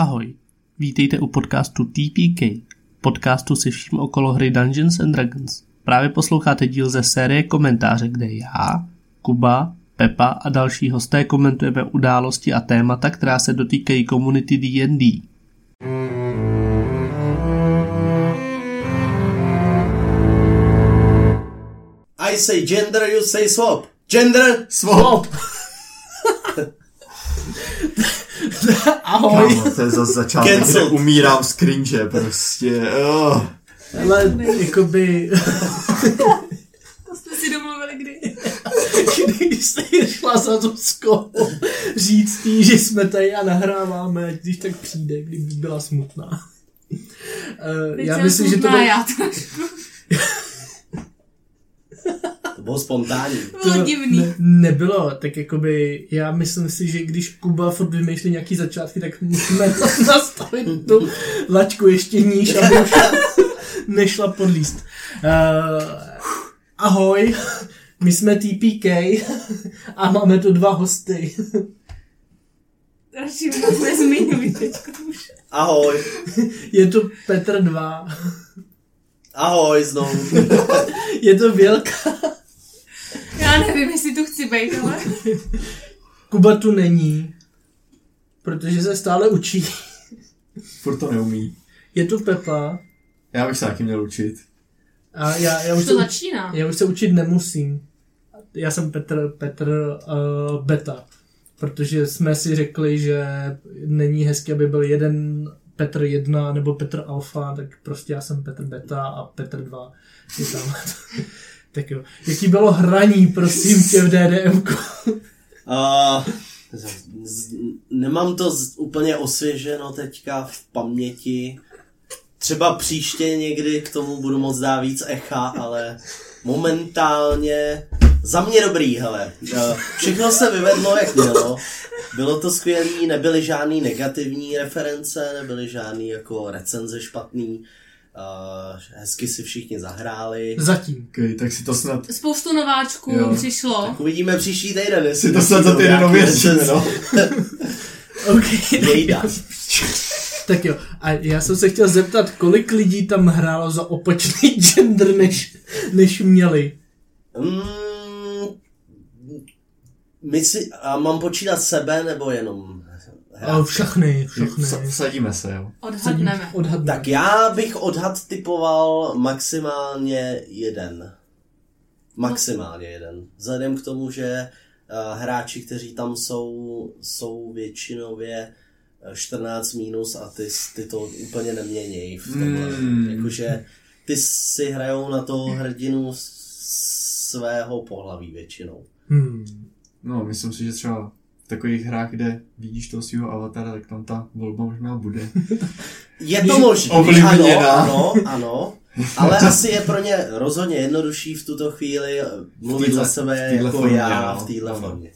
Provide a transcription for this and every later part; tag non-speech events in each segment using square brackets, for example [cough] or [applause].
Ahoj, vítejte u podcastu TPK, podcastu se vším okolo hry Dungeons and Dragons. Právě posloucháte díl ze série komentáře, kde já, Kuba, Pepa a další hosté komentujeme události a témata, která se dotýkají komunity D&D. I say gender, you say swap. Gender, Swap! [laughs] [laughs] Ahoj! Kámo, to je zase začátek, kde umírám z cringe, prostě. Oh. Ale jakoby, To jste si domluvili kdy? když jste šla za Zuzkou říct jí, že jsme tady a nahráváme, ať když tak přijde, kdyby byla smutná. Uh, já jsem myslím, že to smutná, bylo, já trošku. [laughs] to bylo spontánní. Bylo divný. Ne, nebylo, tak jakoby, já myslím si, že když Kuba furt vymýšlí nějaký začátky, tak musíme [laughs] nastavit tu laťku ještě níž, aby už [laughs] nešla podlíst. Uh, ahoj, my jsme TPK a máme tu dva hosty. Radši nás nezmiňuj teďko už. Ahoj, Je to Petr 2, ahoj znovu. je to Vělka, Já nevím, jestli tu chci být, ale... [laughs] Kuba tu není, protože se stále učí. Furt to neumí. Je tu Pepa Já bych se taky měl učit. a já, já už se to u- začíná. Já už se učit nemusím. Já jsem Petr, Petr uh, Beta, protože jsme si řekli, že není hezky, aby byl jeden Petr 1 nebo Petr Alfa, tak prostě já jsem Petr Beta a Petr 2 je tam. Tak jo. Jaký bylo hraní, prosím tě, v DDM? Uh, nemám to z, úplně osvěženo teďka v paměti. Třeba příště někdy k tomu budu moc dát víc echa, ale momentálně za mě dobrý, hele. Všechno se vyvedlo, jak mělo. Bylo to skvělý, nebyly žádný negativní reference, nebyly žádný jako recenze špatný. Uh, hezky si všichni zahráli. Zatím. Okay, tak si to snad... Spoustu nováčků Jo. přišlo. Tak uvidíme příští týden, jestli Si to snad za týden ověříme, no. [laughs] OK. Jejda. [laughs] Tak jo, a já jsem se chtěl zeptat, kolik lidí tam hrálo za opačný [laughs] gender, než, než měli. Mm, my si, a mám počítat sebe, nebo jenom A hrát? všechny, všechny. Vsa- Vsadíme se, jo. Odhadneme. Odhadneme. Tak já bych odhad typoval maximálně jeden. Maximálně jeden. Vzhledem k tomu, že uh, hráči, kteří tam jsou, jsou většinově eh, 14 minus a ty, ty to úplně neměnějí v tomhle. Mm. Jakože ty si hrajou na toho hrdinu svého pohlaví většinou. Hmm. No, myslím si, že třeba takových hrách, kde vidíš toho svého avatara, tak tam ta volba možná bude. [laughs] Je to možné, [laughs] ano, ano, ano, ale [laughs] asi je pro ně rozhodně jednodušší v tuto chvíli mluvit téhle- za sebe jako formě, já no. v téhle formě.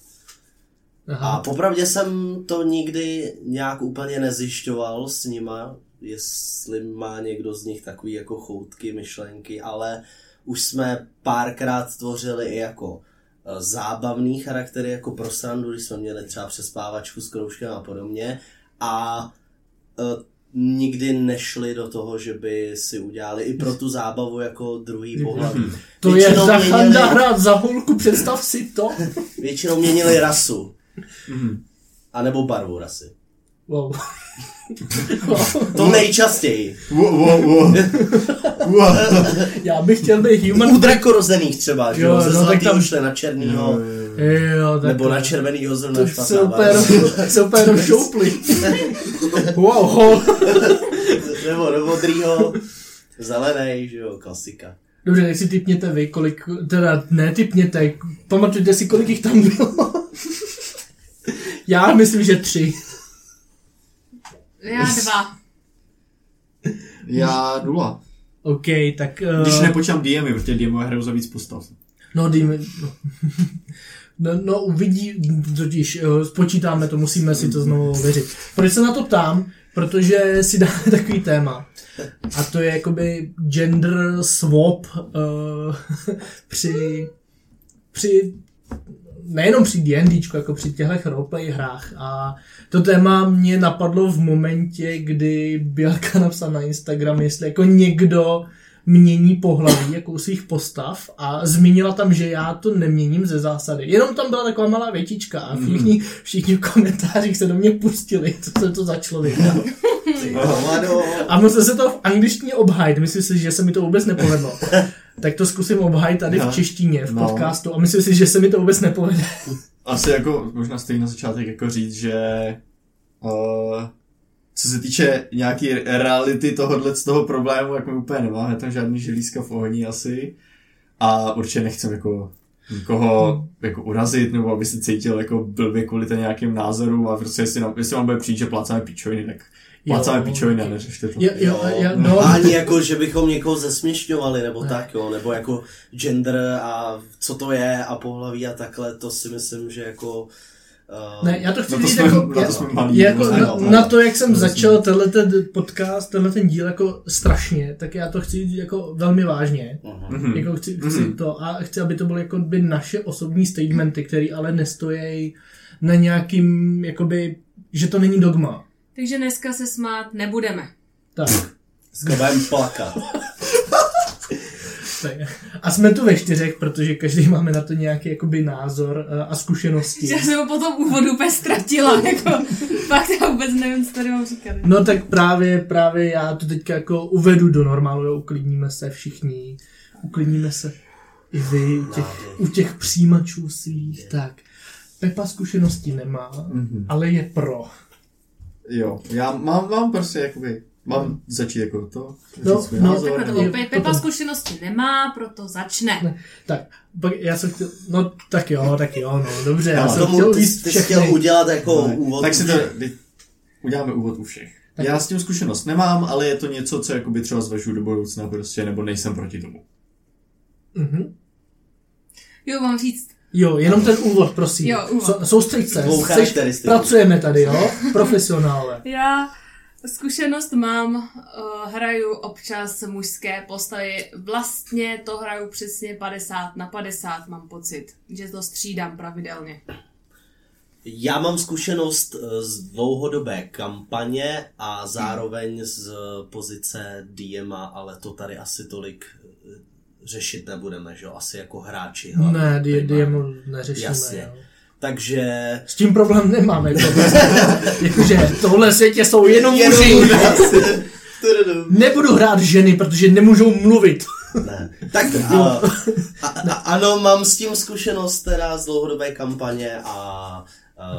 A Aha. popravdě jsem to nikdy nějak úplně nezjišťoval s nima, jestli má někdo z nich takový jako choutky, myšlenky, ale už jsme párkrát tvořili i jako zábavný charaktery, jako pro srandu, když jsme měli třeba přespávačku s kroužkem a podobně. A eh, nikdy nešli do toho, že by si udělali i pro tu zábavu jako druhý pohlaví. To je Většinou zachanda měnili- hrát za holku, představ si to. Většinou měnili rasu, Mhm. anebo barvu rasy. Wow. [laughs] To nejčastěji. Wo, wo, wo. Wo. [laughs] Já bych chtěl být human. U drakorozených třeba, že Jo, jo, no, ze tak zlatýho tam- šli na černýho, Jo, tak nebo na červenýho zrovna to špatná se úplně rozšoupli. Wow, nebo do modrýho, zelený, že jo, klasika. Dobře, tak si typněte vy, kolik, teda ne typněte, pamatujte si, kolik jich tam bylo. [laughs] Já myslím, že tři. Já [laughs] dva. Já nula. OK, tak... Uh, Když nepočítám DMy, protože DMy hrajou za víc postav. No, dejme... No. No, no uvidí, totiž uh, spočítáme to, musíme si to znovu ověřit. Proč se na to ptám? Protože si dáme takový téma. A to je jakoby gender swap uh, [laughs] při, při nejenom při D&Dčku, jako při těchto roleplay hrách a to téma mě napadlo v momentě, kdy Bělka [laughs] napsal na Instagram, jestli jako někdo mění pohlaví jako u svých postav a zmínila tam, že já to neměním ze zásady. Jenom tam byla taková malá větička a všichni, všichni v komentářích se do mě pustili, co jsem to za člověka. Hovado. A musel se to v angličtině obhájit, myslím si, že se mi to vůbec nepovedlo. [laughs] Tak to zkusím obhájit tady v No. češtině, v No. podcastu a myslím si, že se mi to vůbec nepovede. Asi jako, možná stejně na začátek jako říct, že uh, co se týče nějaký reality tohohle z toho problému, jak my úplně nemáme tam žádný želízka v ohni asi. A určitě nechcem jako nikoho jako urazit, nebo aby se cítil jako blbě kvůli ten nějakým názorům a prostě jestli, nám, jestli vám bude přijít, že plácáme pičoviny, tak pičoviny a neřešte to. Jo, jo, jo, no. Ani jako, že bychom někoho zesměšňovali, nebo Ne. tak, jo, nebo jako gender a co to je a pohlaví a takhle, to si myslím, že jako... Uh, Ne, já to chci Na to říct jsme- jako, na to jsme malí, jako na, no, na, to, jak jsem to začal tenhle ten podcast, tenhle ten díl jako strašně, tak já to chci říct jako velmi vážně. Mhm. Jako chci, chci Mhm. to a chci, aby to byly jako by naše osobní statementy, které ale nestojí na nějakým, jakoby, že to není dogma. Takže dneska se smát nebudeme. Tak. Dneska budeme plakat. [laughs] A jsme tu ve čtyřech, protože každý máme na to nějaký jakoby názor eh, a zkušenosti. Já jsem ho po tom úvodu úplně ztratila, [laughs] jako fakt já vůbec nevím, co tady mám říkat. No tak právě, právě já to teďka jako uvedu do normálu, jo, uklidníme se všichni, uklidníme se i vy u těch, u těch přijímačů svých, tak. Pepa zkušenosti nemá, Mhm. ale je pro. Jo, já mám, mám prostě jakoby, mám začít jako to, No, svůj no, názor, Takhle to Pepa potom. zkušenosti nemá, proto začne. Ne. Tak, pak já jsem chtěl, no tak jo, tak jo, no dobře, já Ale jsem Tomu chtěl ty, jsi všechny. chtěl udělat jako Ne, úvod. Tak si to, uděláme úvod u všech. Tak- Já s tím zkušenost nemám, ale je to něco, co jakoby třeba zvažuji do budoucna prostě, nebo nejsem proti tomu. Mhm. Jo, mám říct, Jo, jenom ten úvod, prosím. Jo, úvod. So, soustřeď se, Chceš- pracujeme tady, jo, profesionálové. [laughs] já zkušenost mám, uh, hraju občas mužské postavy, vlastně to hraju přesně 50 na 50, mám pocit, že to střídám pravidelně. Já mám zkušenost eh, z dlouhodobé kampaně a zároveň z pozice DMa, ale to tady asi tolik eh, řešit nebudeme, že jo? Asi jako hráči. hlavně Ne, di- diemo neřešíme, Jasně. jo. Takže... S tím problém nemáme. Jako, [laughs] jakože v tohle světě jsou jenom muži. [laughs] Nebudu hrát ženy, protože nemůžou mluvit. Ne. Tak [laughs] a, a, a, ano, mám s tím zkušenost teda z dlouhodobé kampaně a, a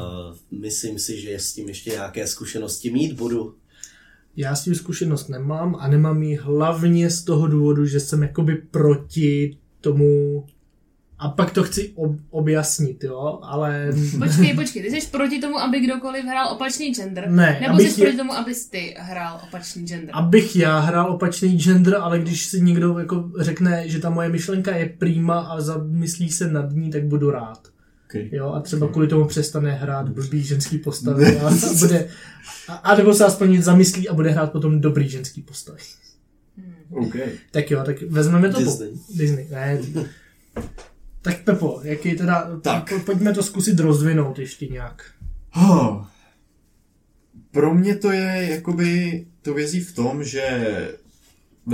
myslím si, že s tím ještě nějaké zkušenosti mít budu. Já s tím zkušenost nemám a nemám ji hlavně z toho důvodu, že jsem jakoby proti tomu a pak to chci ob- objasnit, jo, ale Počkej, počkej, ty jsi proti tomu, aby kdokoliv hrál opačný gender? Ne, Nebo jsi je- proti tomu, abys ty hrál opačný gender? abych já hrál opačný gender, ale když si někdo jako řekne, že ta moje myšlenka je prýma a zamyslí se nad ní, tak budu rád. Okay. Jo, a třeba kvůli tomu přestane hrát blbý ženský postavy a, a [laughs] bude, a, a nebo se aspoň zamyslí a bude hrát potom dobrý ženský postavy. Okay. Tak jo, tak vezmeme to Disney. po... Disney. Ne. [laughs] tak Pepo, jaký teda, Tak. po- pojďme to zkusit rozvinout ještě nějak. Oh. Pro mě to je jakoby, to vězí v tom, že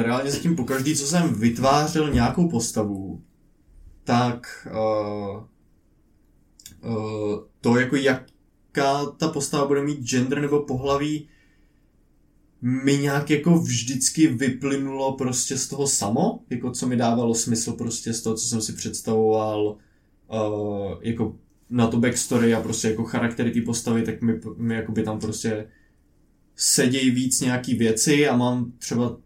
reálně zatím po každý, co jsem vytvářel nějakou postavu, tak uh, to jako jaká ta postava bude mít gender nebo pohlaví, mi nějak jako vždycky vyplynulo prostě z toho samo, jako co mi dávalo smysl prostě z toho, co jsem si představoval, uh, jako na to backstory a prostě jako charaktery té postavy, tak mi, mi jakoby tam prostě sedějí víc nějaký věci a mám třeba,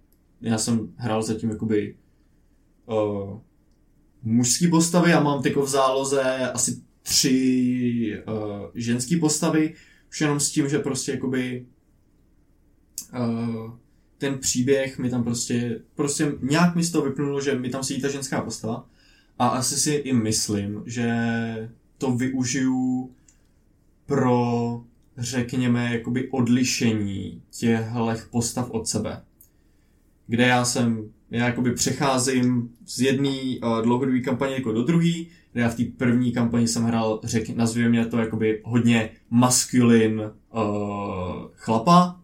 já jsem hrál zatím jakoby uh, mužský postavy a mám tyko v záloze asi tři uh, ženský postavy, už jenom s tím, že prostě jakoby uh, ten příběh mi tam prostě, prostě nějak mi z toho vyplynulo, že mi tam sedí ta ženská postava a asi si i myslím, že to využiju pro, řekněme, jakoby odlišení těchto postav od sebe. Kde já jsem, já jakoby přecházím z jedné uh, dlouhodobé kampaně jako do druhé, Já v té první kampani jsem hrál, řek, nazvěme to jakoby hodně maskulin uh, chlapa.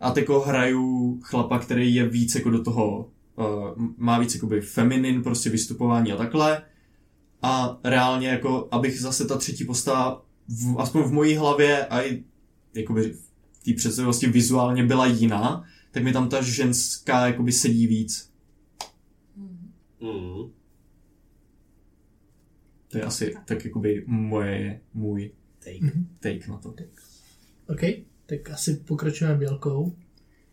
A teďko hraju chlapa, který je víc jako do toho, uh, má víc jakoby feminin prostě vystupování a takhle. A reálně jako, abych zase ta třetí postava, v, aspoň v mojí hlavě a i jakoby v té představivosti vizuálně byla jiná, tak mi tam ta ženská jakoby sedí víc. Mm. To je asi tak jakoby moje, můj Take. take na to. OK, tak asi pokračujeme bělkou.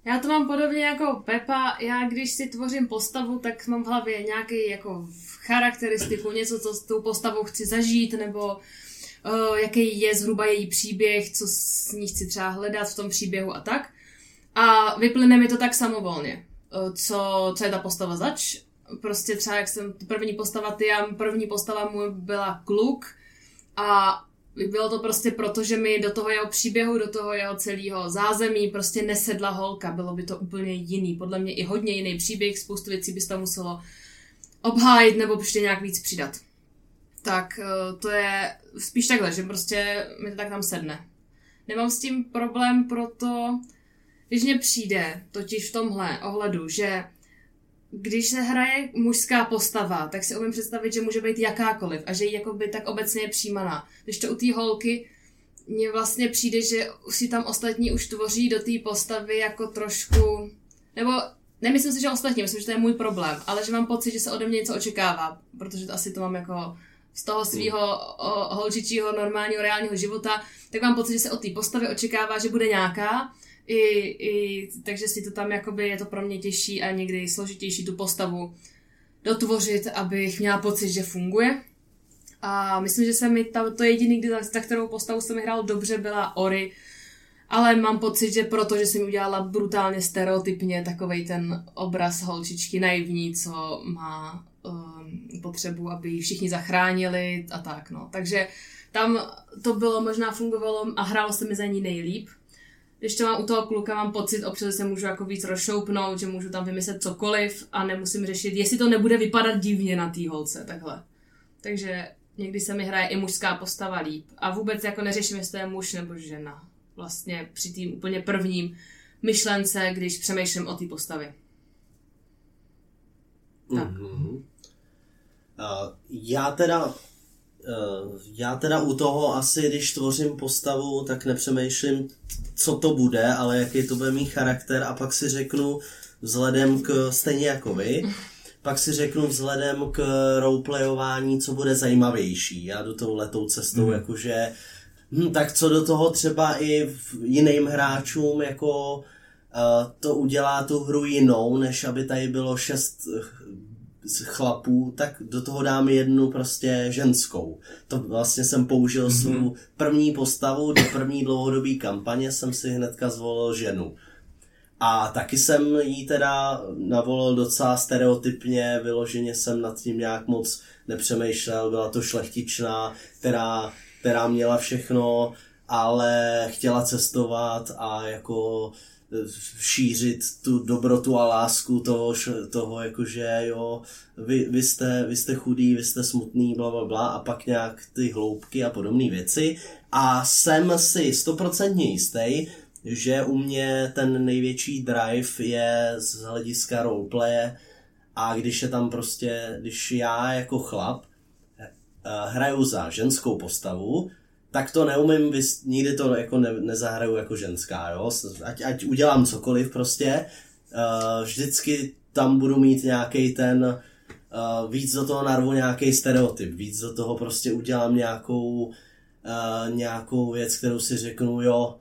Já to mám podobně jako Pepa. Já když si tvořím postavu, tak mám v hlavě nějaký jako charakteristiku, něco, co s tou postavou chci zažít, nebo uh, jaký je zhruba její příběh, co s ní chci třeba hledat v tom příběhu a tak. A vyplyne mi to tak samovolně. Uh, co, co je ta postava zač? Prostě třeba jak jsem první postava Tiam, první postava mu byla kluk a bylo to prostě proto, že mi do toho jeho příběhu, do toho jeho celého zázemí prostě nesedla holka. Bylo by to úplně jiný. Podle mě i hodně jiný příběh, spoustu věcí by se tam muselo obhájit nebo prostě nějak víc přidat. Tak eh, to je spíš takhle, že prostě mi to tak tam sedne. Nemám s tím problém proto, když mě přijde, totiž v tomhle ohledu, že když se hraje mužská postava, tak si umím představit, že může být jakákoliv a že ji jakoby tak obecně je přijímaná. Když to u té holky mně vlastně přijde, že si tam ostatní už tvoří do té postavy jako trošku, nebo nemyslím si, že ostatní, myslím, že to je můj problém, ale že mám pocit, že se ode mě něco očekává, protože to asi to mám jako z toho svého holčičího normálního reálního života, tak mám pocit, že se od té postavy očekává, že bude nějaká i, i, takže si to tam jakoby je to pro mě těžší a někdy složitější tu postavu dotvořit, abych měla pocit, že funguje. A myslím, že se mi ta, to jediný, kdy za, kterou postavu jsem hrál dobře, byla Ori, ale mám pocit, že proto, že jsem udělala brutálně stereotypně takový ten obraz holčičky naivní, co má um, potřebu, aby ji všichni zachránili a tak, no. Takže tam to bylo, možná fungovalo a hrálo se mi za ní nejlíp, když to mám u toho kluka, mám pocit, občas se můžu jako víc rozšoupnout, že můžu tam vymyslet cokoliv a nemusím řešit, jestli to nebude vypadat divně na té holce, takhle. Takže někdy se mi hraje i mužská postava líp. A vůbec jako neřeším, jestli to je muž nebo žena. Vlastně při tým úplně prvním myšlence, když přemýšlím o té postavě. Tak. Mm-hmm. Uh, já teda já teda u toho asi, když tvořím postavu, tak nepřemýšlím, co to bude, ale jaký to bude mít charakter a pak si řeknu vzhledem k, stejně jako vy, [laughs] pak si řeknu vzhledem k roleplayování, co bude zajímavější. Já jdu tou letou cestou, mm. jakože hm, tak co do toho třeba i v jiným hráčům jako uh, to udělá tu hru jinou, než aby tady bylo šest z chlapů, tak do toho dám jednu prostě ženskou. To vlastně jsem použil mm-hmm. svou první postavu, do první dlouhodobé kampaně jsem si hnedka zvolil ženu. A taky jsem jí teda navolil docela stereotypně, vyloženě jsem nad tím nějak moc nepřemýšlel, byla to šlechtičná, která, která měla všechno, ale chtěla cestovat a jako šířit tu dobrotu a lásku toho, toho jakože jo, vy, vy, jste, vy jste chudý, vy jste smutný, bla, bla, bla a pak nějak ty hloubky a podobné věci. A jsem si stoprocentně jistý, že u mě ten největší drive je z hlediska roleplaye a když je tam prostě, když já jako chlap eh, hraju za ženskou postavu, tak to neumím, vys- nikdy to jako ne- nezahraju jako ženská, jo? Ať, ať udělám cokoliv prostě, uh, vždycky tam budu mít nějaký ten, uh, víc do toho narvu nějaký stereotyp, víc do toho prostě udělám nějakou, uh, nějakou věc, kterou si řeknu, jo,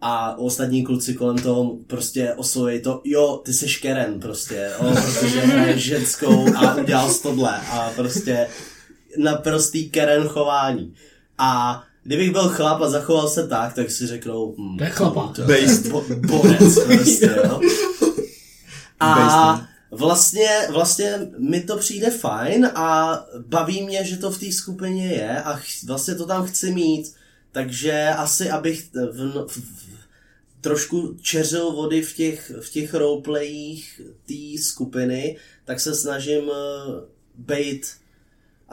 a ostatní kluci kolem toho prostě osloví to, jo, ty jsi Keren prostě, jo, protože hraješ ženskou a udělal jsi tohle a prostě naprostý Keren chování. A kdybych byl chlap a zachoval se tak, tak si řeknou, hm, to je chlapa. To je bo, borec, [laughs] prostě, jo. A vlastně, vlastně mi to přijde fajn a baví mě, že to v té skupině je a ch, vlastně to tam chci mít, takže asi abych v, v, v, trošku čeřil vody v těch, v těch roleplayích té skupiny, tak se snažím uh, být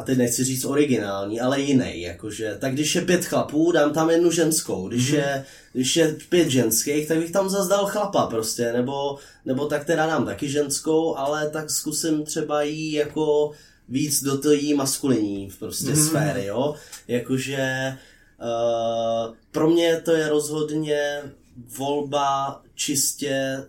a teď nechci říct originální, ale jiný, jakože, tak když je pět chlapů, dám tam jednu ženskou, když, Mhm. je, když je pět ženských, tak bych tam zase dal chlapa prostě, nebo, nebo tak teda dám taky ženskou, ale tak zkusím třeba jí jako víc do té maskulinní prostě Mhm. sféry, jo, jakože uh, pro mě to je rozhodně volba čistě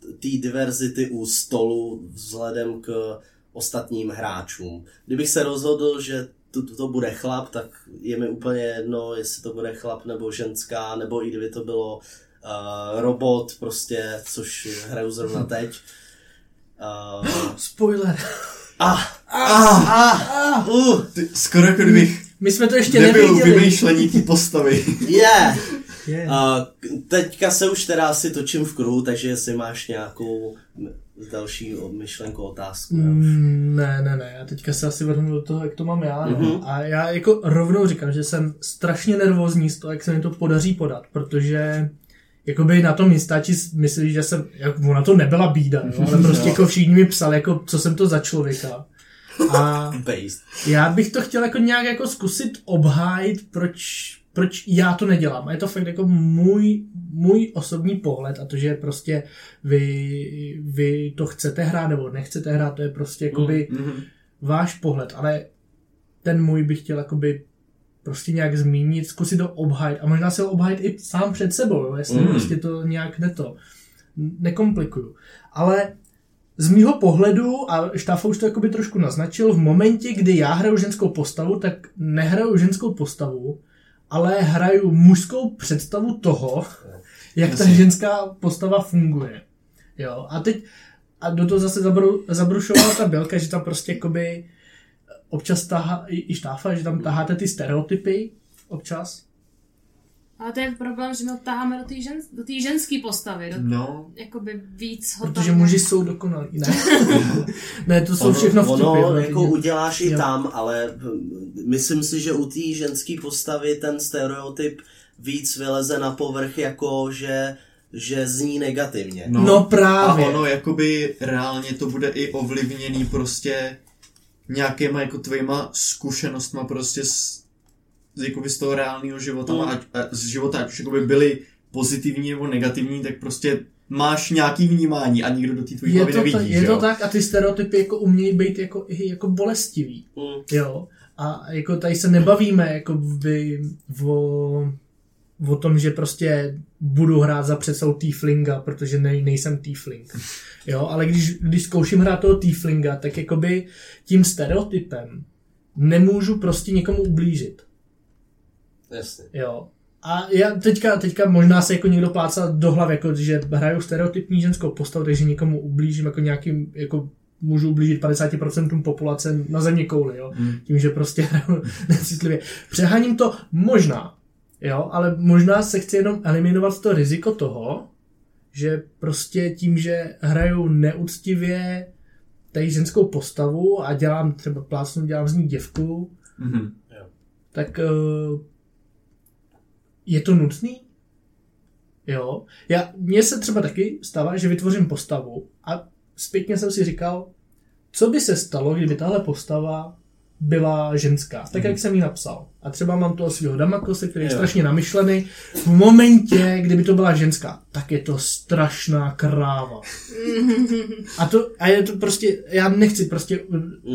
té diverzity u stolu vzhledem k ostatním hráčům. Kdybych se rozhodl, že to, to bude chlap, tak je mi úplně jedno, jestli to bude chlap nebo ženská, nebo i kdyby to bylo uh, robot, prostě, což hraju zrovna [laughs] teď. Uh, Spoiler. ah, ah, ah, uh, Ty, skoro jako kdybych My jsme to ještě nebyl nevěděli. vymýšlení té postavy. yeah. [laughs] Je. Uh, teďka se už teda asi točím v kruhu, takže jestli máš nějakou další myšlenku, otázku. Mm, Ne, ne, ne, já teďka se asi vrhnu do toho, jak to mám já. No. Mhm. A já jako rovnou říkám, že jsem strašně nervózní z toho, jak se mi to podaří podat, protože jakoby na tom Instači myslí, že jsem, jak, ona to nebyla bída, jo, ale prostě [laughs] Jo. jako všichni mi psali, jako co jsem to za člověka. A já bych to chtěl jako nějak jako zkusit obhájit, proč, proč já to nedělám. A je to fakt jako můj, můj osobní pohled a to, že prostě vy, vy to chcete hrát nebo nechcete hrát, to je prostě jakoby Mhm. váš pohled, ale ten můj bych chtěl jakoby prostě nějak zmínit, zkusit to obhájit a možná si ho obhájit i sám před sebou, jo, jestli Mm. prostě to nějak neto, nekomplikuju. Ale z mýho pohledu, a Štáfa už to jakoby trošku naznačil, v momentě, kdy já hraju ženskou postavu, tak nehraju ženskou postavu, ale hraju mužskou představu toho, jak ta ženská postava funguje. Jo, a teď a do toho zase zabru, zabrušovala ta Bělka, že tam prostě jakoby občas tahá, i, i štáfa, že tam taháte ty stereotypy občas. Ale to je problém, že my ho taháme do té žen, do té ženské postavy, do, No, jakoby víc ho Protože tam- muži jsou dokonalí. Ne, [laughs] ne to jsou Ono, všechno vtipy. ono jo, jako uděláš i Jo. tam, ale hm, myslím si, že u té ženské postavy ten stereotyp víc vyleze na povrch, jako že, že zní negativně. no, No a právě. ono jakoby reálně to bude i ovlivněný prostě nějakýma jako tvýma zkušenostma prostě z, jakoby z toho reálného života, Mm. ať, a z života, ať už jakoby byly pozitivní nebo negativní, tak prostě máš nějaký vnímání a nikdo do té tvojí hlavy to, nevidí, ta, je to jo? tak a ty stereotypy jako umějí být jako, jako bolestivý. Mm. Jo. A jako tady se nebavíme jako by o, o tom, že prostě budu hrát za předsou Tieflinga, protože ne, nejsem Tiefling. Jo, ale když, když zkouším hrát toho Tieflinga, tak jakoby tím stereotypem nemůžu prostě někomu ublížit. Jasně. Jo. A já teďka, teďka možná se jako někdo plácá do hlavy, jako, že hraju stereotypní ženskou postavu, takže někomu ublížím jako nějakým, jako můžu ublížit 50% populace na země kouli, jo. Hmm. Tím, že prostě hraju [laughs] necitlivě. Přeháním to možná, jo, ale možná se chci jenom eliminovat to riziko toho, že prostě tím, že hraju neúctivě tady ženskou postavu a dělám třeba plácnu, dělám z ní děvku, Mhm. tak uh, je to nutný? Jo. Já, mně se třeba taky stává, že vytvořím postavu a zpětně jsem si říkal, co by se stalo, kdyby tahle postava byla ženská, tak jak jsem ji napsal. A třeba mám toho svého Damakose, který je Jo. strašně namyšlený. V momentě, kdyby to byla ženská, tak je to strašná kráva. A, to, a je to prostě, já nechci prostě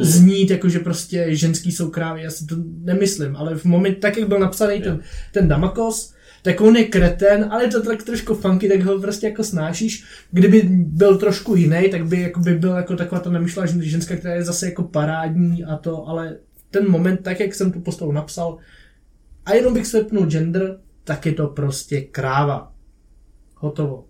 znít, jako že prostě ženský jsou krávy, já si to nemyslím, ale v moment, tak jak byl napsaný ten, ten Damakos, tak on je kreten, ale je to tak trošku funky, tak ho prostě jako snášíš. Kdyby byl trošku jiný, tak by, jako by byl jako taková ta nemyšlá ženská, která je zase jako parádní a to, ale ten moment, tak jak jsem tu postavu napsal, a jenom bych svepnul gender, tak je to prostě kráva. Hotovo.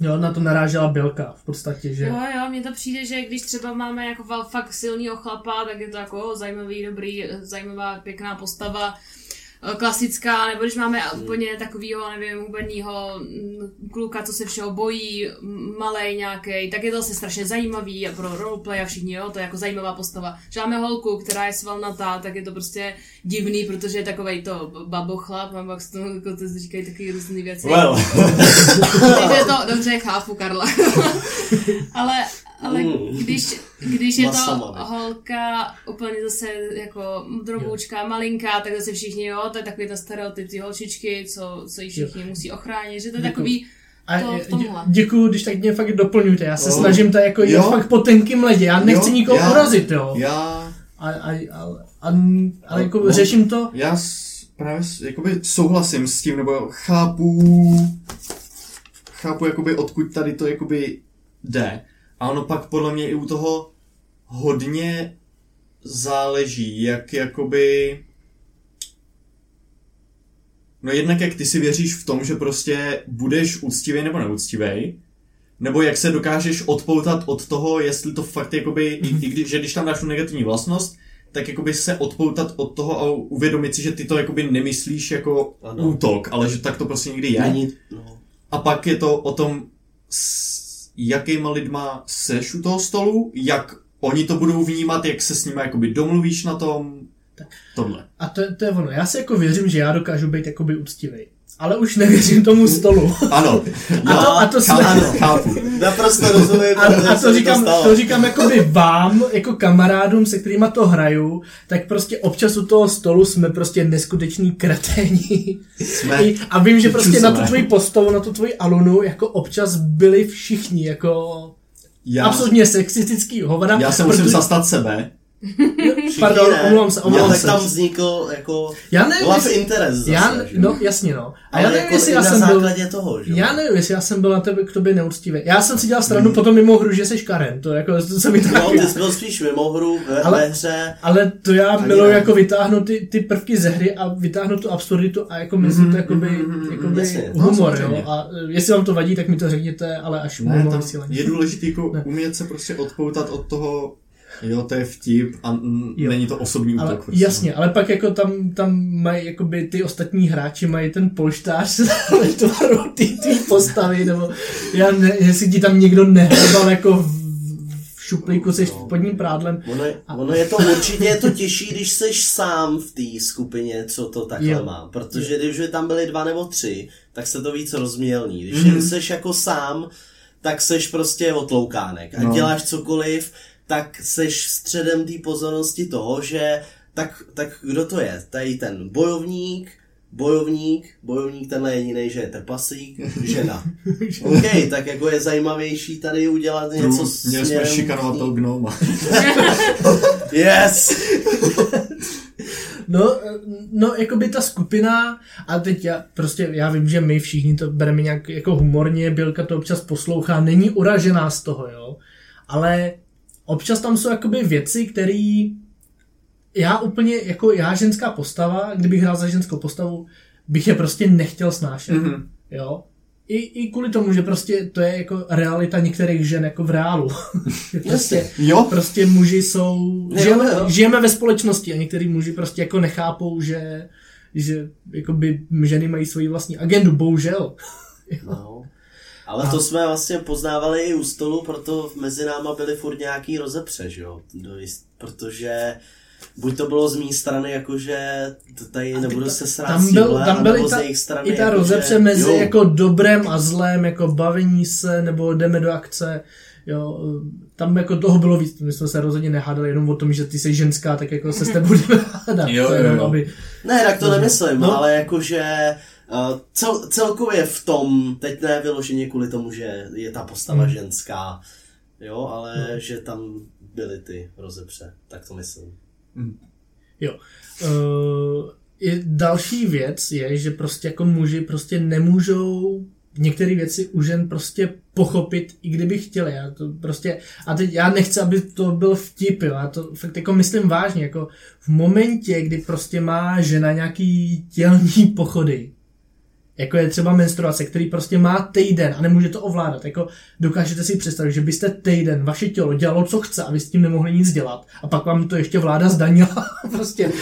Jo, na to narážela Bělka v podstatě, že... Jo, jo, mně to přijde, že když třeba máme jako fakt silného chlapa, tak je to jako zajímavý, dobrý, zajímavá, pěkná postava, klasická, nebo když máme úplně takového, nevím, hubenýho mm, kluka, co se všeho bojí, malej nějaký, tak je to zase strašně zajímavý a pro roleplay a všichni, jo, to je jako zajímavá postava. Že máme holku, která je svalnatá, tak je to prostě divný, protože je takovej to babochlap, jak se to, jako to říkají taky různé věci. Well. [laughs] Takže to dobře chápu, Karla. [laughs] Ale ale Mm. když, když je to holka úplně zase jako droboučka, malinká, tak zase všichni, jo, to je takový ten stereotyp ty holčičky, co, co jí všichni musí ochránit, že to je takový, A To dě- děkuju, když tak mě fakt doplňujte. Já se No. snažím to jako jít Jo. fakt po tenkým ledě. Já nechci Jo, nikoho já- urazit, jo. Já, A, a, a, a, a jako No. řeším to. já s, právě s, jakoby souhlasím s tím, nebo chápu, chápu jakoby odkud tady to jakoby jde. A ono pak podle mě i u toho hodně záleží, jak jakoby... No jednak jak ty si věříš v tom, že prostě budeš úctivý nebo neúctivý, nebo jak se dokážeš odpoutat od toho, jestli to fakt jakoby, i, i když, že když tam dáš tu negativní vlastnost, tak jakoby se odpoutat od toho a uvědomit si, že ty to jakoby nemyslíš jako Ano. útok, ale že tak to prostě někdy je. Není, no. A pak je to o tom, s jakýma lidma seš u toho stolu, jak oni to budou vnímat, jak se s nimi jakoby domluvíš na tom, tohle. A to, to je ono. Já si jako věřím, že já dokážu být jakoby úctivý. Ale už nevěřím tomu stolu. Ano, [laughs] A to, a to jsme... chápu, chápu. Naprosto rozumím. A, a to říkám, stalo. to říkám jakoby vám, jako kamarádům, se kterými to hraju, tak prostě občas u toho stolu jsme prostě neskuteční kreténi. Jsme A vím, že prostě na tu tvoji postavu, na tu tvoji alunu, jako občas byli všichni, jako Já, absolutně sexistický hovada. já se musím protože- zastat sebe. [laughs] Pardon, omlouvám se, omlouvám no, tak se. tam vznikl jako Já nevím, love jestli- interest zase, Já, že? no jasně no. A Ale já nevím, jako jestli já jsem byl... toho, že? Já nevím, jestli já jsem byl na tebe k tobě neúctivý. Já jsem si dělal stranu Hmm. potom mimo hru, že jsi Karen. To jako, to se mi tak... No, ty jsi byl spíš mimo hru, ve, Ale- ve hře. Ale to já Ani miluji ne. jako vytáhnout ty, ty prvky ze hry a vytáhnout tu absurditu a jako myslím to jakoby, mhm, jakoby jasně. No, humor, jo. A e, jestli vám to vadí, tak mi to řekněte, ale až Ne, tam vysílání. je důležité jako umět se prostě odpoutat od toho, jo, to je vtip a n- Jo. není to osobní Ale útok. Prostě. jasně, ale pak jako tam, tam mají jakoby ty ostatní hráči mají ten polštář [laughs] tvaru ty tvý postavy, nebo já ne, jestli ti tam někdo nehrbal jako v, v šuplíku se spodním prádlem. Ono je, ono je to určitě je to těžší, když jsi sám v té skupině, co to takhle Jo. má. Protože když by tam byli dva nebo tři, tak se to víc rozmělní. Když Mhm. mm-hmm. jsi jako sám, tak seš prostě otloukánek. A No. děláš cokoliv, tak seš středem té pozornosti toho, že tak, tak kdo to je? Tady ten bojovník, bojovník, bojovník tenhle jediný, že je trpaslík, [laughs] žena. OK, tak jako je zajímavější tady udělat něco s Měli jsme šikanovatel gnoma. [laughs] [laughs] Yes! No, no, jako by ta skupina, a teď já prostě, já vím, že my všichni to bereme nějak jako humorně, Bělka to občas poslouchá, není uražená z toho, jo, ale občas tam jsou jakoby věci, které já úplně, jako já ženská postava, kdybych hrál za ženskou postavu, bych je prostě nechtěl snášet, Mhm. jo. I, I kvůli tomu, že prostě to je jako realita některých žen jako v reálu. [laughs] Prostě, Jo, prostě muži jsou, Jo, žijeme, jo. žijeme ve společnosti a některý muži prostě jako nechápou, že, že jakoby ženy mají svoji vlastní agendu, bohužel. [laughs] No. Ale to jsme vlastně poznávali i u stolu, proto mezi náma byly furt nějaký rozepře, že jo? Do jist- Protože buď to bylo z mé strany, jakože tady nebudu se srát Tam, s byl, tímhle, tam byly ta, z jejich strany, i ta jakože- rozepře mezi jo, jako dobrem a zlem, jako bavení se, nebo jdeme do akce, jo, tam jako toho bylo víc, my jsme se rozhodně nehádali jenom o tom, že ty jsi ženská, tak jako se s tebou [laughs] budeme hádat. Jo, jo, jenom, jo. Aby, Ne, tak to Dobře. nemyslím, No. no. ale jakože uh, cel, celkově v tom, teď ne vyloženě kvůli tomu, že je ta postava Hmm. ženská, jo, ale že tam byly ty rozepře, tak to myslím. Jo. Uh, i další věc je, že prostě jako muži prostě nemůžou některé věci u žen prostě pochopit, i kdyby chtěli. Já to prostě, a teď já nechci, aby to byl vtip, jo. Já to fakt jako myslím vážně, jako v momentě, kdy prostě má žena nějaký tělní pochody, jako je třeba menstruace, který prostě má týden a nemůže to ovládat. Jako dokážete si představit, že byste týden vaše tělo dělalo, co chce a vy s tím nemohli nic dělat. A pak vám to ještě vláda zdanila. [laughs] prostě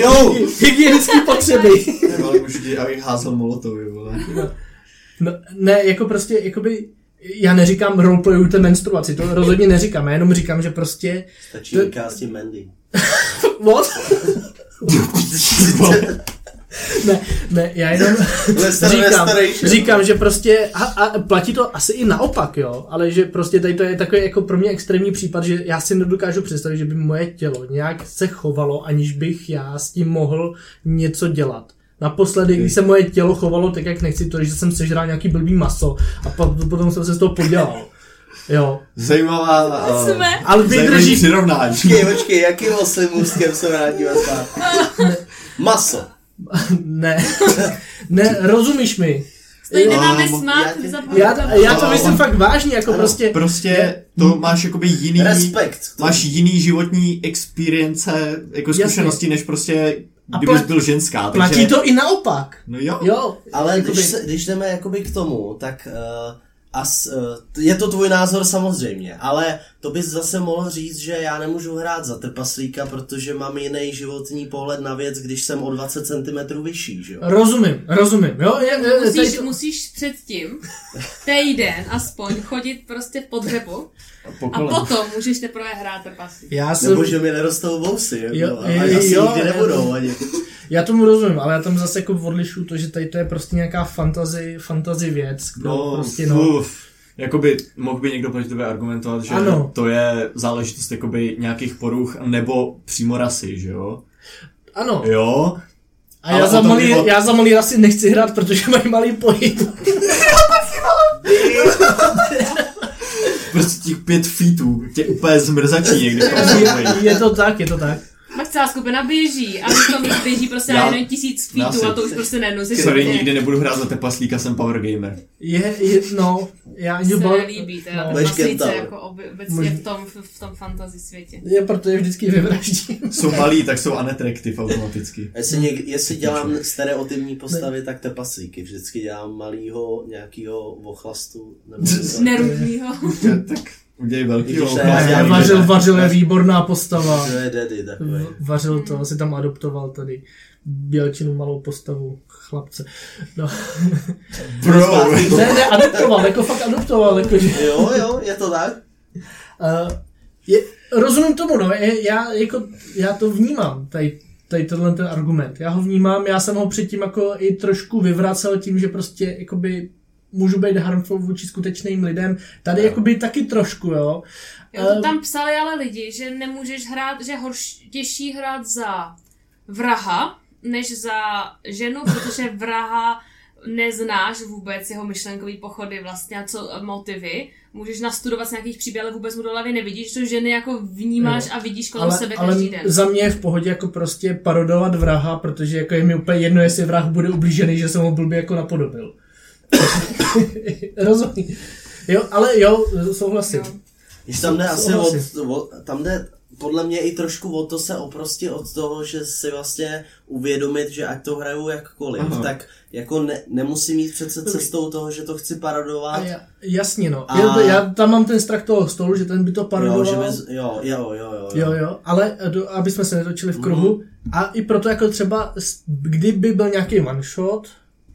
Jo! hygienické potřeby. ale už abych házel molotovy, vole. No, ne, jako prostě, jakoby, já neříkám roleplayujte menstruaci, to rozhodně neříkám, já jenom říkám, že prostě, Stačí To- Mandy. [laughs] what? [laughs] [laughs] ne, ne, já jenom [laughs] Lester říkám, Restoration. říkám, že prostě, a, a platí to asi i naopak, jo, ale že prostě tady to je takový jako pro mě extrémní případ, že já si nedokážu představit, že by moje tělo nějak se chovalo, aniž bych já s tím mohl něco dělat. Naposledy, když se moje tělo chovalo tak, jak nechci, to, že jsem sežral nějaký blbý maso a pak, potom jsem se z toho podělal. Jo. Zajímavá, uh, Jsme. Ale vydrží, přirovnání. Počkej, počkej, jakým oslým můstkem se vrátíme zpátky? Maso. [laughs] ne, ne, rozumíš mi. Tady nemáme Um, smát, já- Já, to myslím fakt vážně, jako prostě, Prostě to máš jakoby jiný... Respekt. Máš jiný životní experience, jako zkušenosti, než prostě, A kdybys plat- byl ženská. Takže, platí to i naopak. No jo. Jo, Ale jakoby- když, se, když jdeme jakoby k tomu, tak uh, as, uh, je to tvůj názor samozřejmě, ale to bys zase mohl říct, že já nemůžu hrát za trpaslíka, protože mám jiný životní pohled na věc, když jsem o 20 cm vyšší, že jo? Rozumím, rozumím, jo, je, je, Musíš, to, musíš předtím [laughs] týden aspoň chodit prostě v podřepu Po a potom můžeš teprve hrát trpasí. já, jsem, Nebo že mi nerostou vousy, jako, Jo, a asi jo, nikdy jo. nebudou ani. já tomu rozumím, ale já tam zase jako odlišu to, že tady to je prostě nějaká fantasy, fantasy věc, kterou No, prostě no, uf. Jakoby mohl by někdo proti tobě argumentovat, že Ano. to je záležitost jakoby nějakých poruch nebo přímo rasy, že jo? ano, Jo, a já za, malý, mimo- já za malý rasy nechci hrát, protože mají malý pohyb. prostě těch pět feetů tě úplně zmrzačí někdy. [laughs] je, je to tak, je to tak. Pak celá skupina běží a v tom běží prostě Já- na jeden tisíc si- a to už prostě najednou si Sorry, nikdy nebudu hrát za tepaslíka, jsem power gamer. Je, je no, já ani se bal, nelíbí teda no. jako oby- obecně v tom, v, tom fantasy světě. je, protože vždycky vyvraždím. Jsou malí, tak jsou unattractive automaticky. Jestli, něk, jestli dělám stereotypní postavy, tak tepaslíky. Vždycky dělám malýho nějakýho vochlastu. Nebo. [laughs] Nerudnýho. tak udělej velký já vařil, vařil je výborná postava. To je daddy takový. Vařil to, si tam adoptoval tady bělčinu malou postavu chlapce. No. Bro, ne, ne, adoptoval, jako fakt adoptoval, jakože. Jo, jo, je to tak? Uh, je, rozumím tomu, no, je, já, jako, já to vnímám, tady, tady tenhle ten argument. Já ho vnímám, já jsem ho předtím jako i trošku vyvracel tím, že prostě jakoby můžu být harmful vůči skutečným lidem. Tady jakoby taky trošku, jo. Jo, to Eh, tam psali ale lidi, že nemůžeš hrát, že je horš, těžší hrát za vraha, než za ženu, protože vraha neznáš vůbec jeho myšlenkový pochody vlastně a co motivy. Můžeš nastudovat z nějakých příběhů, ale vůbec mu do hlavy nevidíš, to ženy jako vnímáš Jo. a vidíš kolem ale, sebe ale každý den. za mě je v pohodě jako prostě parodovat vraha, protože jako je mi úplně jedno, jestli vrah bude ublížený, že jsem ho blbě jako napodobil. [coughs] Rozumím. Jo, ale jo, souhlasím. Jo. Když tam jde asi od, o, tam jde podle mě i trošku o to se oprostit od toho, že si vlastně uvědomit, že ať to hraju jakkoliv, Aha. tak jako ne, nemusím jít přece cestou toho, že to chci A parodovat. já, jasně no. A- Já, já tam mám ten strach toho stolu, že ten by to Jo, parodoval. že bys, jo, jo, jo, jo, Jo, jo, ale do, aby jsme se netočili v kruhu. A i proto jako třeba, kdyby byl nějaký one shot,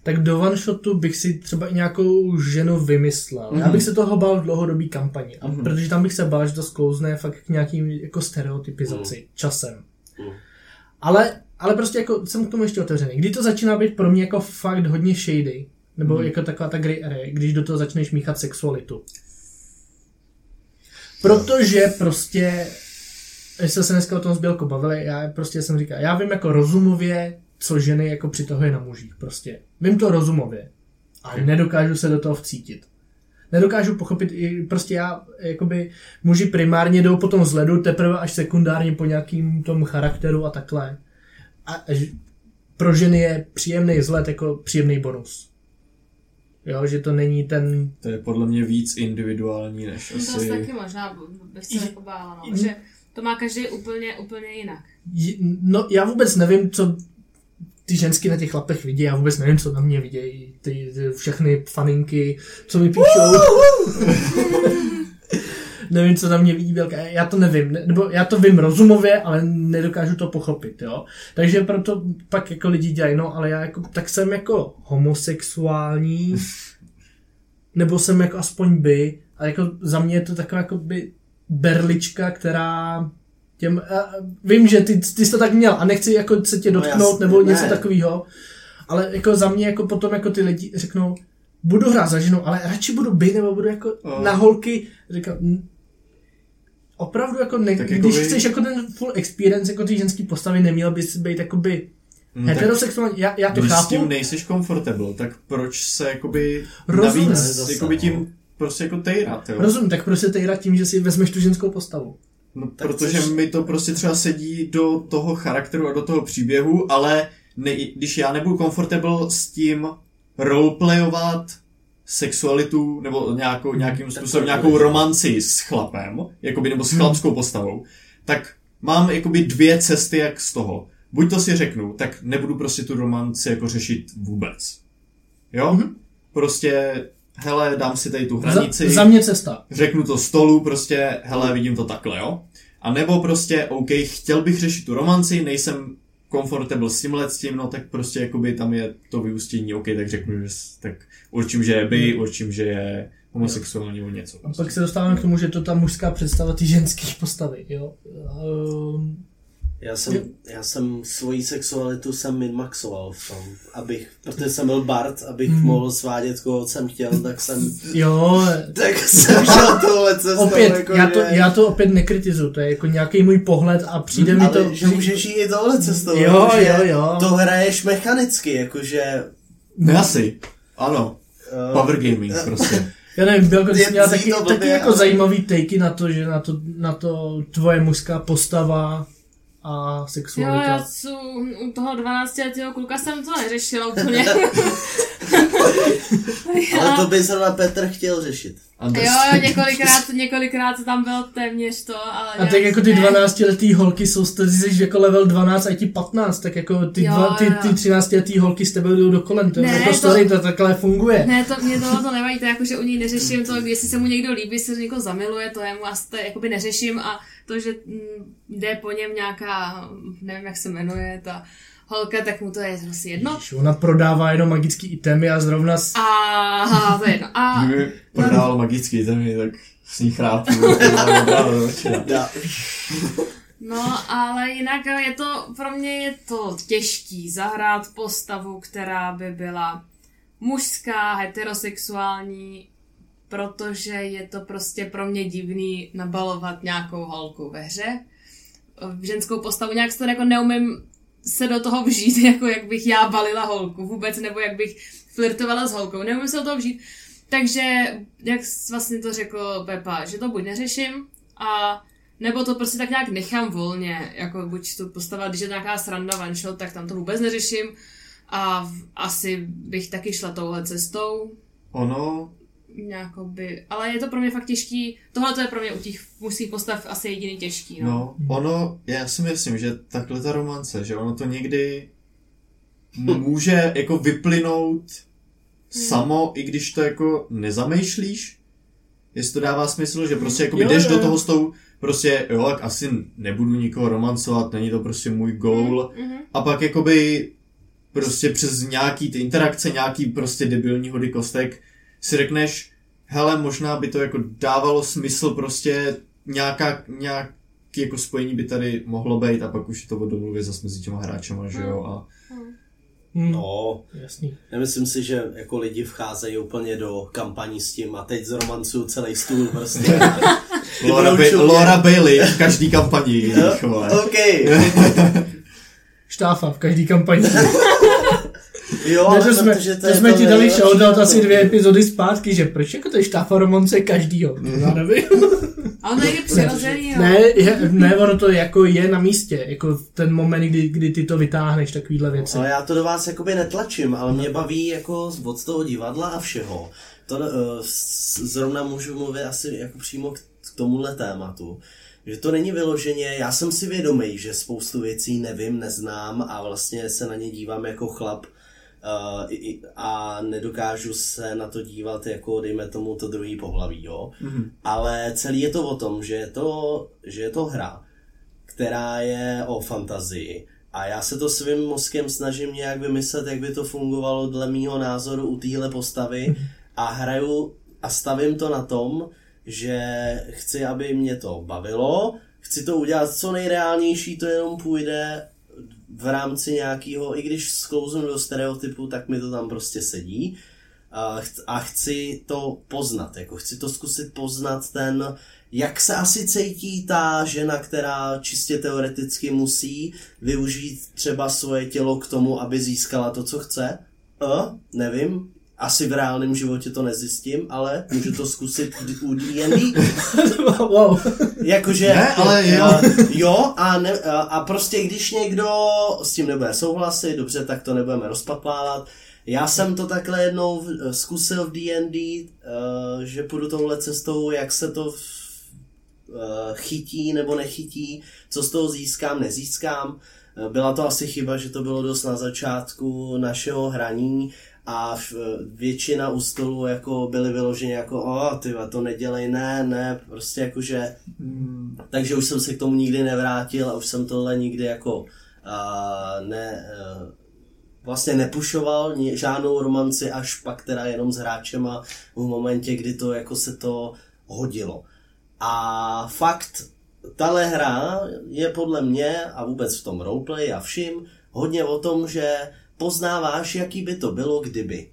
tak do one shotu bych si třeba i nějakou ženu vymyslel. Já bych se toho bál v dlouhodobý kampani. A protože tam bych se bál, že to sklouzne fakt k nějakým jako stereotypizaci časem. Mhm. Ale, ale prostě jako jsem k tomu ještě otevřený. Kdy to začíná být pro mě jako fakt hodně shady, nebo jako taková ta grey area, když do toho začneš míchat sexualitu. Protože prostě, když jsme se dneska o tom s Bělkou bavili, já prostě jsem říkal, já vím jako rozumově, co ženy jako přitahuje na mužích, prostě. Vím to rozumově, ale nedokážu se do toho vcítit. Nedokážu pochopit, i prostě já, jakoby, muži primárně jdou po tom vzhledu, teprve až sekundárně po nějakým tom charakteru a takhle. A až pro ženy je příjemný vzhled jako příjemný bonus. Jo, že to není ten To je podle mě víc individuální než to asi asi... taky možná bych se jako bála, no. že to má každý úplně, úplně jinak. No, já vůbec nevím, co ty ženský na těch chlapech vidí, já vůbec nevím, co na mě vidějí, ty, ty všechny faninky, co mi píšou. [laughs] nevím, co na mě vidí velká, já to nevím, ne, nebo já to vím rozumově, ale nedokážu to pochopit, jo. Takže proto pak jako lidi dělají, no, ale já jako, tak jsem jako homosexuální, nebo jsem jako aspoň by, a jako za mě je to taková jako by berlička, která těm, a vím, že ty, ty jsi to tak měl a nechci jako se tě No dotknout jasně, nebo ne. něco takového, ale jako za mě jako potom jako ty lidi řeknou, budu hrát za ženu, ale radši budu být nebo budu jako No. na holky, říkám, "Hm, opravdu jako, ne, Tak když jakoby- chceš jako ten full experience jako ty ženský postavy, neměl bys být jakoby tak heterosexuální, já, já to Když s chápu, tím nejseš comfortable, tak proč se jakoby Rozumím. navíc Zase, jakoby no. tím prostě jako tejrat, jo? rozumím, tak prostě ty tím, že si vezmeš tu ženskou postavu. No, Tak protože chceš- mi to prostě třeba sedí do toho charakteru a do toho příběhu, ale ne, když já nebudu comfortable s tím roleplayovat sexualitu nebo nějakou, nějakým Tak způsobem nějakou romanci s chlapem, jakoby, nebo s Hmm. chlapskou postavou, tak mám jakoby dvě cesty jak z toho. Buď to si řeknu, tak nebudu prostě tu romanci jako řešit vůbec. Jo? Mhm. Prostě, hele, dám si tady tu Za, hranici za mě cesta. řeknu to stolu, prostě, hele, vidím to takhle, jo. A nebo prostě, OK, chtěl bych řešit tu romanci, nejsem comfortable s tímhle s tím, no tak prostě jakoby tam je to vyústění, OK, tak řeknu, že tak určím, že je bi, určím, že je homosexuální nebo něco. A pak se dostáváme k tomu, že to ta mužská představa ty ženský postavy, jo. Um, Já jsem, já jsem svoji sexualitu jsem minmaxoval v tom, abych, protože jsem byl Bart, abych Hmm. mohl svádět koho jsem chtěl, tak jsem, jo, tak jsem šel tohle cestou, opět, jako já to, já to opět nekritizuju, to je jako nějaký můj pohled a přijde mi ale to... že můžeš jít i tohle cestou, Jo, jako, jo, jo. to hraješ mechanicky, jakože... Ne asi, ano, Uh, power gaming prostě. Já nevím, Bělko, ty jsi měla zní taky, taky jako ale- zajímavý takey na to, že na to, na to tvoje mužská postava a Jo, sexualita. já jsem u toho 12 letého kluka jsem to neřešila úplně. [laughs] [laughs] ale to by zrovna Petr chtěl řešit. Jo, jo, několikrát, několikrát tam byl téměř to, ale A tak jako ty 12 letý holky jsou, ty jsi jako level 12 a ti 15, tak jako ty, Jo, dva, ty, jo. ty 13 letý holky s tebou jdou do kolem, to je jako to- story, to takhle funguje. Ne, to mě tohle to nevadí, to je jako, že u ní neřeším to, jestli se mu někdo líbí, se někoho zamiluje, to je mu asi to jakoby neřeším a to, že mm, jde po něm nějaká, nevím jak se jmenuje, ta holka, tak mu to je prostě jedno. Ježiš, ona prodává jenom magický itemy a zrovna s... A to je jedno. A Kdyby prodával magický zemi, tak s ní chrápu. [laughs] No, ale jinak je to, pro mě je to těžký zahrát postavu, která by byla mužská, heterosexuální, protože je to prostě pro mě divný nabalovat nějakou holku ve hře. V ženskou postavu nějak se to jako neumím se do toho vžít, [laughs] jako jak bych já balila holku vůbec, nebo jak bych flirtovala s holkou. Neumím se do toho vžít. Takže, jak vlastně to řekl Pepa, že to buď neřeším a nebo to prostě tak nějak nechám volně, jako buď to postava, když je nějaká sranda one tak tam to vůbec neřeším a v, asi bych taky šla touhle cestou, Ono, nějakoby, ale je to pro mě fakt těžký, tohle to je pro mě u těch mužských postav asi jediný těžký, no. No, ono, já si myslím, že takhle ta romance, že ono to někdy může jako vyplynout samo, i když to jako nezamýšlíš, jestli to dává smysl, že prostě jako jdeš jo. do toho s tou, prostě jo, tak asi nebudu nikoho romancovat, není to prostě můj goal, Mhm. a pak jakoby prostě přes nějaký ty interakce, nějaký prostě debilní hody kostek si řekneš, hele, možná by to jako dávalo smysl prostě nějaká, nějaký jako spojení by tady mohlo být a pak už je to o domluvě zase mezi těma hráčema, že jo, a Hmm, no, Jasný. nemyslím si, že jako lidi vcházejí úplně do kampaní s tím a teď zromancuju celý stůl prostě. [laughs] Laura, ba-. Laura Bailey v každý kampani, vole. OK. [laughs] Štáfa v každý kampani. [laughs] Jo, Ne, ale to jsme, protože to je jsme to ti dali shoutout asi dvě epizody zpátky, že proč jako to je štáfa romance každýho. Já nevím. A ono je přirozený, jo. Ne, je, ne, ono to jako je na místě, jako ten moment, kdy, kdy ty to vytáhneš, takovýhle věci. Ale já to do vás jakoby netlačím, ale mě baví jako od toho divadla a všeho. To uh, zrovna můžu mluvit asi jako přímo k, k tomuhle tématu. Že to není vyloženě, já jsem si vědomý, že spoustu věcí nevím, neznám a vlastně se na ně dívám jako chlap uh, i- i- a nedokážu se na to dívat jako, dejme tomu, to druhý pohlaví, jo. Mhm. Ale celý je to o tom, že je to, že je to hra, která je o fantazii. A já se to svým mozkem snažím nějak vymyslet, jak by to fungovalo dle mýho názoru u téhle postavy a hraju a stavím to na tom, že chci, aby mě to bavilo, chci to udělat co nejreálnější, to jenom půjde v rámci nějakého, i když sklouznu do stereotypu, tak mi to tam prostě sedí. A, ch- a chci to poznat, jako chci to zkusit poznat ten, jak se asi cítí ta žena, která čistě teoreticky musí využít třeba svoje tělo k tomu, aby získala to, co chce. A, nevím, asi v reálném životě to nezjistím, ale můžu to zkusit u D&D. [laughs] wow. Jakože, Ne, ale jo. a, jo a, ne, a, prostě když někdo s tím nebude souhlasit, dobře, tak to nebudeme rozpatlávat. Já jsem to takhle jednou zkusil v D&D, uh, že půjdu touhle cestou, jak se to uh, chytí nebo nechytí, co z toho získám, nezískám. Eh, Byla to asi chyba, že to bylo dost na začátku našeho hraní a většina u stolu jako byly vyloženě jako o, ty to nedělej, ne, ne, prostě jakože takže už jsem se k tomu nikdy nevrátil a už jsem tohle nikdy jako uh, ne, uh, vlastně nepušoval žádnou romanci až pak teda jenom s hráčema v momentě, kdy to jako se to hodilo. A fakt, tahle hra je podle mě a vůbec v tom roleplay a vším hodně o tom, že poznáváš, jaký by to bylo, kdyby.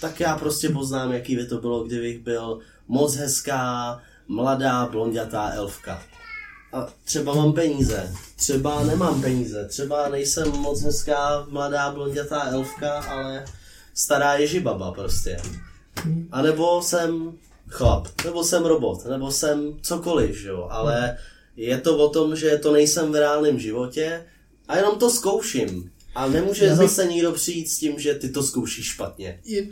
Tak já prostě poznám, jaký by to bylo, kdybych byl moc hezká, mladá, blondětá elfka. A třeba mám peníze, třeba nemám peníze, třeba nejsem moc hezká, mladá, blondětá elfka, ale stará ježibaba prostě. A nebo jsem chlap, nebo jsem robot, nebo jsem cokoliv, že jo, ale je to o tom, že to nejsem v reálném životě a jenom to zkouším. A nemůže Já bych- zase někdo přijít s tím, že ty to zkoušíš špatně. Je-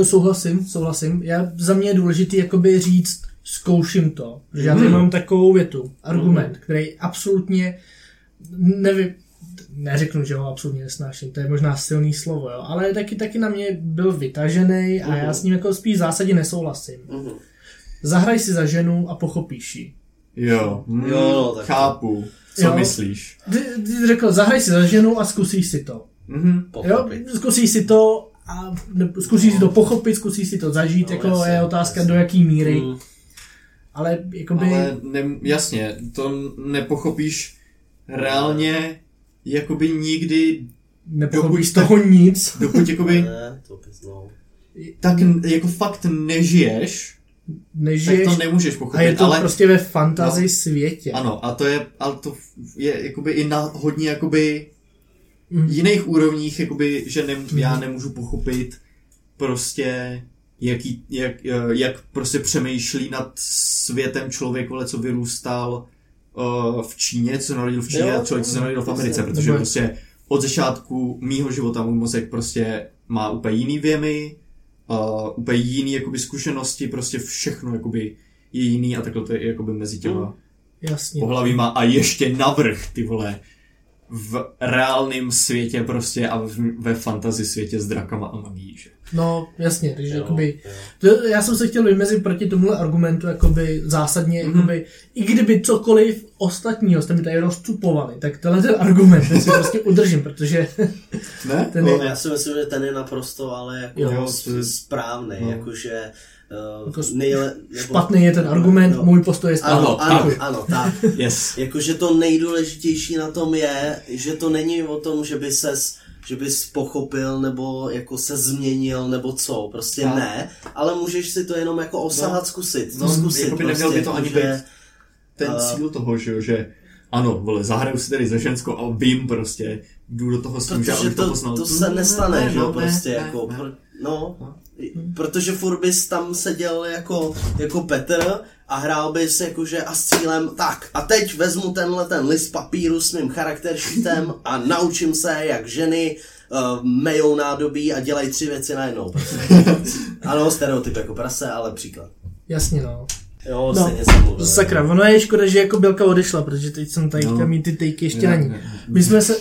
eh, Souhlasím, souhlasím. Já, za mě je důležitý jakoby říct, zkouším to. Protože já tady Mhm. mám takovou větu, argument, který absolutně nevím, neřeknu, že ho absolutně nesnáším, to je možná silný slovo, jo, ale taky, taky na mě byl vytažený a já Mhm. s ním jako spíš v zásadě nesouhlasím. Mhm. Zahraj si za ženu a pochopíš ji. Jo, mm, Jo, no, tak to- chápu, co Jo. myslíš. Ty, ty jsi řekl, zahraj si za ženu a zkusíš si to. Mhm. Jo, zkusíš si to a ne, zkusíš si to pochopit, zkusíš si to zažít, No, jako jasně, je otázka jasně. do jaký míry. Mm. Ale jakoby... Ale ne, jasně, to nepochopíš reálně jakoby nikdy, nepochopíš z dokud toho nic. dokud jakoby Ne, to no. tak jako fakt nežiješ, Nežiješ tak to nemůžeš pochopit. a je to ale, prostě ve fantasy no. světě. Ano, a to je, ale to je jakoby i na hodně jakoby Mm. jiných úrovních, jakoby, že ne, Mhm. já nemůžu pochopit prostě jaký, jak, jak prostě přemýšlí nad světem člověk, vole, co vyrůstal uh, v Číně, co narodil v Číně Jo, a člověk, co se narodil v. Americe, protože prostě od začátku mýho života můj mozek prostě má úplně jiný věmy, uh, úplně jiný jakoby zkušenosti, prostě všechno jakoby je jiný a takhle to je jakoby mezi těma Jasně. pohlavíma a ještě navrh, ty vole, v reálném světě prostě a v, ve fantasy světě s drakama a magií, že? No, jasně, takže Jo, jakoby... jo. To, já jsem se chtěl vymezit proti tomuhle argumentu, jakoby zásadně, Mhm. jakoby, i kdyby cokoliv ostatního jste mi tady rozcupovali, tak tenhle ten argument ten si prostě udržím, protože [laughs] Ne? ten No, je, já si myslím, že ten je naprosto ale jako Jo, správný, no. jakože uh, Jako nejle, nebo, špatný je ten argument, No. můj postoj je správný. Ano, Ano, ano, tak. ano, tak. Yes. Jakože to nejdůležitější na tom je, že to není o tom, že by ses že bys pochopil nebo jako se změnil nebo co, prostě Tak. ne, ale můžeš si to jenom jako osahat, zkusit, to No, zkusit jakoby prostě, neměl by to ani jakože- být ten A- cíl toho, že že ano, vole, zahraju si tady za ženskou a vím prostě, jdu do toho s tím, že abych to, to, poznal. to se nestane, Ne, že jo, no, prostě ne, jako, ne. pr- no, No. protože furt bys tam seděl jako, jako Petr a hrál bys jakože a s cílem, tak a teď vezmu tenhle ten list papíru s mým charakter sheetem [laughs] a naučím se, jak ženy uh, mejou nádobí a dělají tři věci najednou. Prostě. [laughs] ano, stereotyp jako prase, ale příklad. Jasně, no. Jo, No, mluvil. Sakra, ono je škoda, že jako Bělka odešla, protože teď jsem tady No. chtěl mít ty tejky ještě Ne, na ní. ne. My jsme se...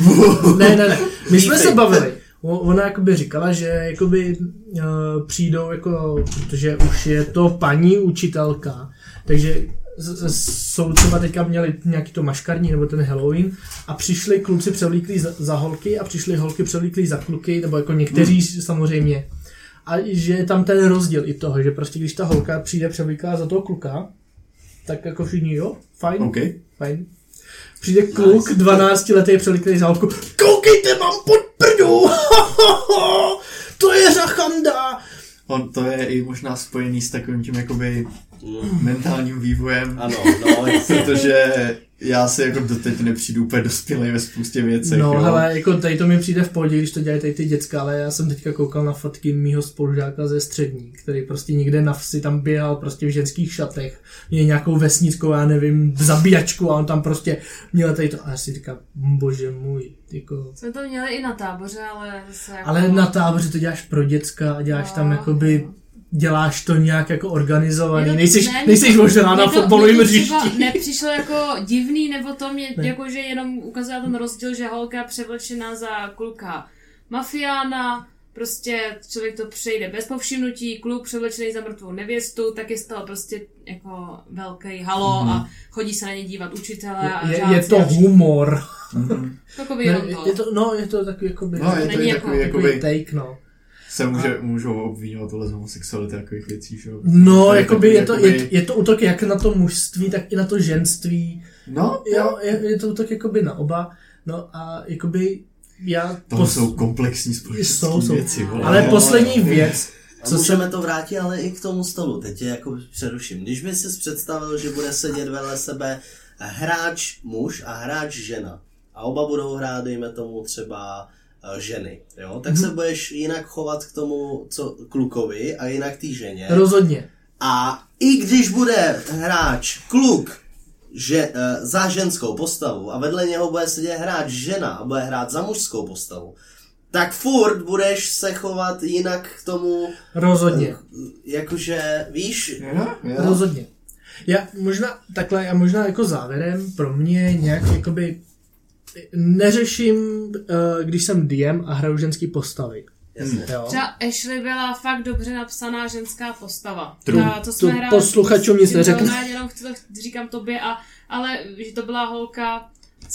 [laughs] ne, ne, ne. My jsme se bavili. Ona jakoby říkala, že jakoby uh, přijdou jako, protože už je to paní učitelka, takže jsou třeba teďka měli nějaký to maškarní nebo ten Halloween a přišli kluci převlíklí za, za holky a přišli holky převlíklí za kluky, nebo jako někteří hmm. samozřejmě. A že je tam ten rozdíl i toho, že prostě když ta holka přijde převlíklá za toho kluka, tak jako všichni, jo, fajn, OK. fajn. Přijde kluk, 12 letý přeliklý z autku. Koukejte, mám pod prdu! [laughs] to je řachanda! On to je i možná spojený s takovým tím jakoby mentálním vývojem, Ano, no, jasně. [laughs] protože já si jako doteď nepřijdu úplně dospělej ve spoustě věcech. No, jo. hele, jako tady to mi přijde v pohodě, když to dělají tady ty děcka, ale já jsem teďka koukal na fotky mýho spolužáka ze střední, který prostě někde na vsi tam běhal prostě v ženských šatech, měl nějakou vesnickou, já nevím, zabíjačku a on tam prostě měl tady to a já si říkám, bože můj, jako... Jsme to měli i na táboře, ale zase jako... Ale na táboře to děláš pro děcka a děláš tam No. Děláš to nějak jako organizovaný, Mně to- nejseš, ne, to- možná na fotbalovém hřišti. nepřišlo jako divný, nebo to mě Ne. jako, že jenom ukazuje ten rozdíl, že holka převlečená za kluka mafiána, prostě člověk to přejde bez povšimnutí, kluk převlečený za mrtvou nevěstu, tak je z toho prostě jako velký halo a chodí se na ně dívat učitelé a Mhm. Je, žáci je to a humor. Mhm. Takový Ne, je, to. je to, no, je to takový jakoby, No, je to Není i jako- takový, takový jakoby, take, no. Se může, můžou obvinovat tohle z homosexuality a takových věcí, že jo. No, To je jakoby takový, je to, jakoby- je, je to útok jak na to mužství, tak i na to ženství. No, Jo, je, je to útok jakoby na oba. No a jakoby já... to pos- jsou komplexní jsou, společenské jsou. věci. vole. Ale No, poslední no. věc, A co můžeme jsem... to vrátit ale i k tomu stolu. Teď tě jako přeruším. Když by si představil, že bude sedět vedle sebe hráč muž a hráč žena a oba budou hrát, dejme tomu třeba ženy, jo? tak Mhm. se budeš jinak chovat k tomu co klukovi a jinak té ženě. Rozhodně. A i když bude hráč kluk že, uh, za ženskou postavu a vedle něho bude sedět hráč žena a bude hrát za mužskou postavu, tak furt budeš se chovat jinak k tomu, Rozhodně. jakože, víš, Jo, jo. Rozhodně. Já možná takhle, já možná jako závěrem pro mě nějak jakoby neřeším, eh, když jsem DM a hraju ženský postavy. jasně. Jo? Třeba Ashley byla fakt dobře napsaná ženská postava. True. Ta, to To jsme hráli posluchačům nic neřekne. Jenom chci to říkám tobě, a, ale že to byla holka,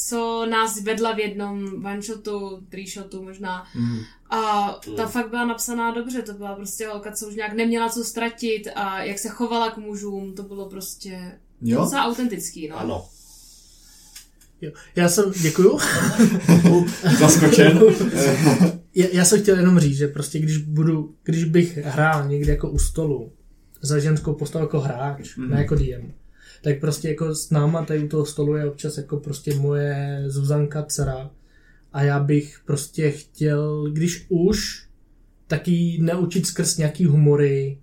co nás vedla v jednom one-shotu, three-shotu možná. Mhm. A ta fakt byla napsaná dobře, to byla prostě holka, co už nějak neměla co ztratit a jak se chovala k mužům, to bylo prostě Jo? docela autentický, no. Ano. Jo. Já jsem, děkuju. [laughs] Zaskočen. [laughs] Já, já jsem chtěl jenom říct, že prostě když budu, když bych hrál někde jako u stolu za ženskou postavu jako hráč, mm. ne jako DM, tak prostě jako s náma tady u toho stolu je občas jako prostě moje Zuzanka dcera a já bych prostě chtěl, když už, taky neučit skrz nějaký humory,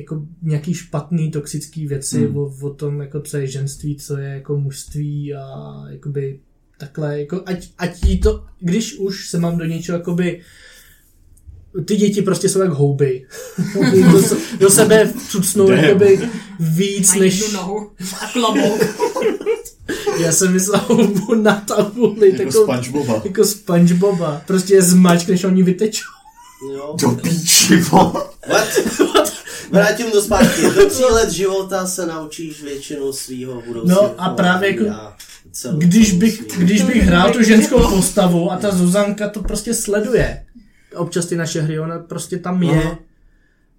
jako nějaký špatný, toxický věci Hmm. o, o, tom, jako co je ženství, co je jako mužství a jakoby takhle, jako ať, ať jí to, když už se mám do něčeho jakoby ty děti prostě jsou jak houby. [laughs] do, do sebe cucnou jakoby víc Mají než... nohu a klobouk. [laughs] Já jsem myslel houbu na tabuli, jako takovou, Spongeboba. jako Spongeboba. Prostě je zmačk, než oni vytečou. Jo. Do píči. What? [laughs] Vrátím to zpátky. Do tří let života se naučíš většinu svého budoucího No a právě jako- Když bych, když bych hrál tu ženskou postavu a ta Zuzanka to prostě sleduje, občas ty naše hry, ona prostě tam je, Aha.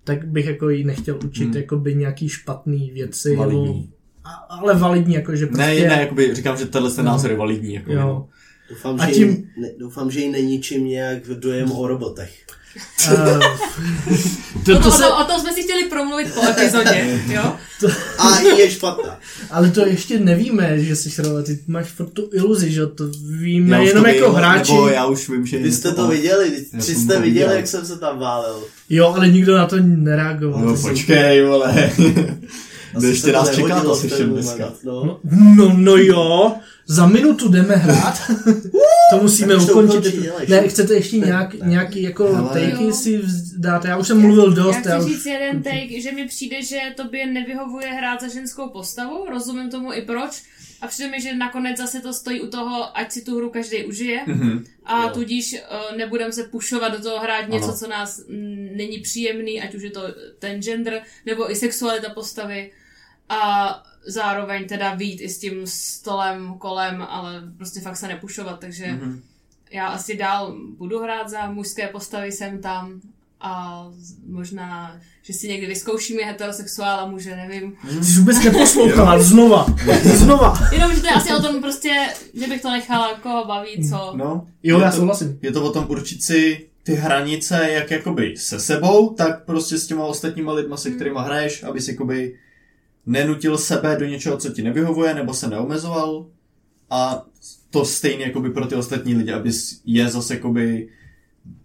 tak bych jako jí nechtěl učit Hmm. jakoby nějaký špatný věci. Validní. Nebo, a, ale validní, jako že prostě... Ne, ne, jakoby říkám, že tenhle ten názor je validní. Jako, Jo. Doufám, A že, tím- tím... ne, doufám, že jí neníčím nějak dojem o robotech. [laughs] Uh, to, To, to to, se, o, tom, o tom jsme si chtěli promluvit po epizodě, [laughs] jo? A i je špatná. ale to ještě nevíme, že jsi hrál, ty máš furt tu iluzi, že to víme Já jenom to jako vím, hráči. Nebo já už vím, že... Vy jste to no. viděli, tři jste to viděli, viděl. jak jsem se tam válel. Jo, ale nikdo na to nereagoval. No počkej, vole. Asi Ještě to nás čeká to moment, dneska. No. No, no, no jo, za minutu jdeme hrát. [laughs] to musíme Tak už to ukončit. ukončí, ne, chcete ještě nějak, ne. nějaký jako Hele. takey si dát? Já už jsem mluvil dost. Já chci už- říct jeden take, že mi přijde, že tobě nevyhovuje hrát za ženskou postavu, rozumím tomu i proč, a přijde mi, že nakonec zase to stojí u toho, ať si tu hru každý užije Mhm. a Jo. tudíž uh, nebudeme se pušovat do toho hrát něco, Ano. co nás není příjemný, ať už je to ten gender nebo i sexualita postavy a zároveň teda vít i s tím stolem kolem, ale prostě fakt se nepušovat, takže Mhm. já asi dál budu hrát za mužské postavy sem tam, a možná, že si někdy vyzkoušíme heterosexuál a muže, nevím. Ty jsi vůbec neposlouchala, znova, znova. Jenom, že to je asi o tom prostě, že bych to nechala, koho baví, co. No, Jo, je já souhlasím. Je to o tom určit si ty hranice, jak jakoby se sebou, tak prostě s těma ostatníma lidma, se kterými hraješ, abys jakoby nenutil sebe do něčeho, co ti nevyhovuje, nebo se neomezoval. A to stejně jakoby pro ty ostatní lidi, abys je zase jakoby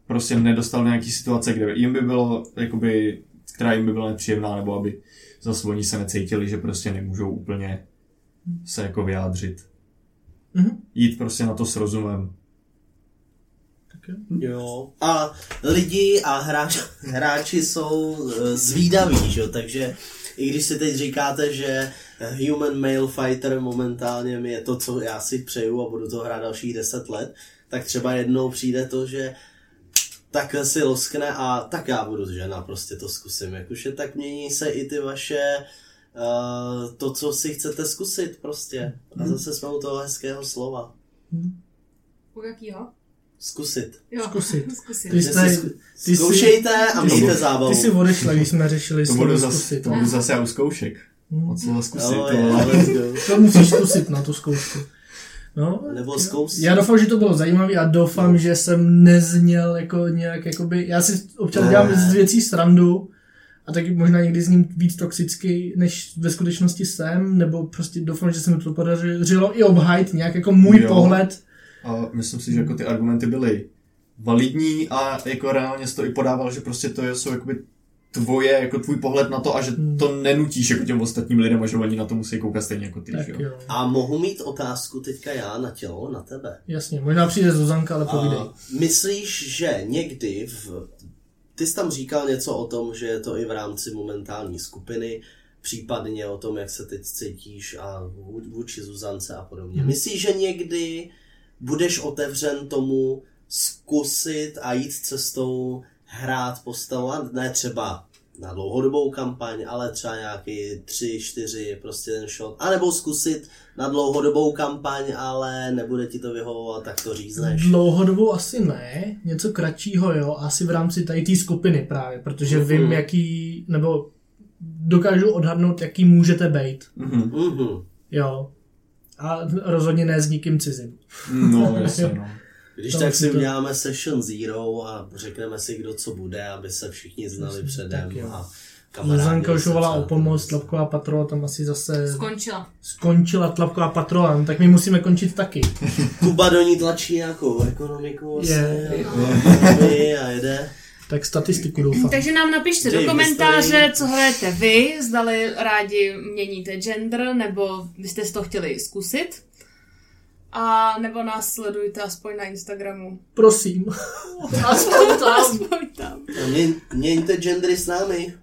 prostě nedostal do nějaký situace, kde jim by bylo jakoby, která jim by byla nepříjemná, nebo aby zase oni se necítili, že prostě nemůžou úplně se jako vyjádřit. Mhm. Jít prostě na to s rozumem. Tak jo. A lidi a hráč, hráči jsou eh, zvídaví, že? jo, takže i když si teď říkáte, že Human Male Fighter momentálně mi je to, co já si přeju a budu to hrát dalších 10 let, tak třeba jednou přijde to, že takhle si loskne a tak já budu žena, prostě to zkusím. Jakože tak mění se i ty vaše uh, to, co si chcete zkusit prostě. A zase jsme u toho hezkého slova. U jakýho? Zkusit. Jo, Zkusit. [laughs] zkusit. Ty jsi- Zkoušejte a mějte zábavu. Ty jsi odešla, když jsme řešili To budu zase, zkusit. to budu zase já u zkoušek. Od slova zkusit. Oh, to. To musíš zkusit na tu zkoušku. No, Nebo zkus. já doufám, že to bylo zajímavé a doufám, no. že jsem nezněl jako nějak, jakoby, já si občas Ne. dělám z věcí srandu a taky možná někdy s ním víc toxicky, než ve skutečnosti jsem, nebo prostě doufám, že se mi to podařilo i obhajit nějak jako můj Jo. pohled. A myslím si, že jako ty argumenty byly validní a jako reálně jsi to i podával, že prostě to je, jsou jakoby tvoje, jako tvůj pohled na to a že Hmm. to nenutíš jako těm ostatním lidem a že oni na to musí koukat stejně jako ty, Tak jo. jo. A mohu mít otázku teďka já na tělo, na tebe. Jasně, možná přijde Zuzanka, ale povídej. A myslíš, že někdy v... Ty jsi tam říkal něco o tom, že je to i v rámci momentální skupiny, případně o tom, jak se teď cítíš a vů- vůči Zuzance a podobně. Hmm. Myslíš, že někdy budeš otevřen tomu zkusit a jít cestou hrát postavu, a ne třeba na dlouhodobou kampaň, ale třeba nějaký tři, čtyři, prostě ten shot, anebo zkusit na dlouhodobou kampaň, ale nebude ti to vyhovovat, tak to řízneš. Dlouhodobou asi ne, něco kratšího jo, asi v rámci tady té skupiny právě, protože Mhm. vím, jaký, nebo dokážu odhadnout, jaký můžete být, Mhm. Mhm. jo. A rozhodně ne s nikým cizím. No, jasně, no. Když To tak si to- uděláme session zero a řekneme si, kdo co bude, aby se všichni znali Jasně, předem tak jo. a kamarádili Zuzanka už volá o pomoc, Tlapková patrola tam asi zase Skončila. skončila Tlapková patrola, no, tak my musíme končit taky. Kuba do ní tlačí nějakou ekonomiku Je. a, a jede. Tak statistiku doufám. Takže nám napište do komentáře, co hrajete vy, zdali rádi měníte gender, nebo byste si to chtěli zkusit. A nebo nás sledujte aspoň na Instagramu. Prosím. [laughs] Aspoň tam. Aspoň tam. A mě, měňte gendry s námi.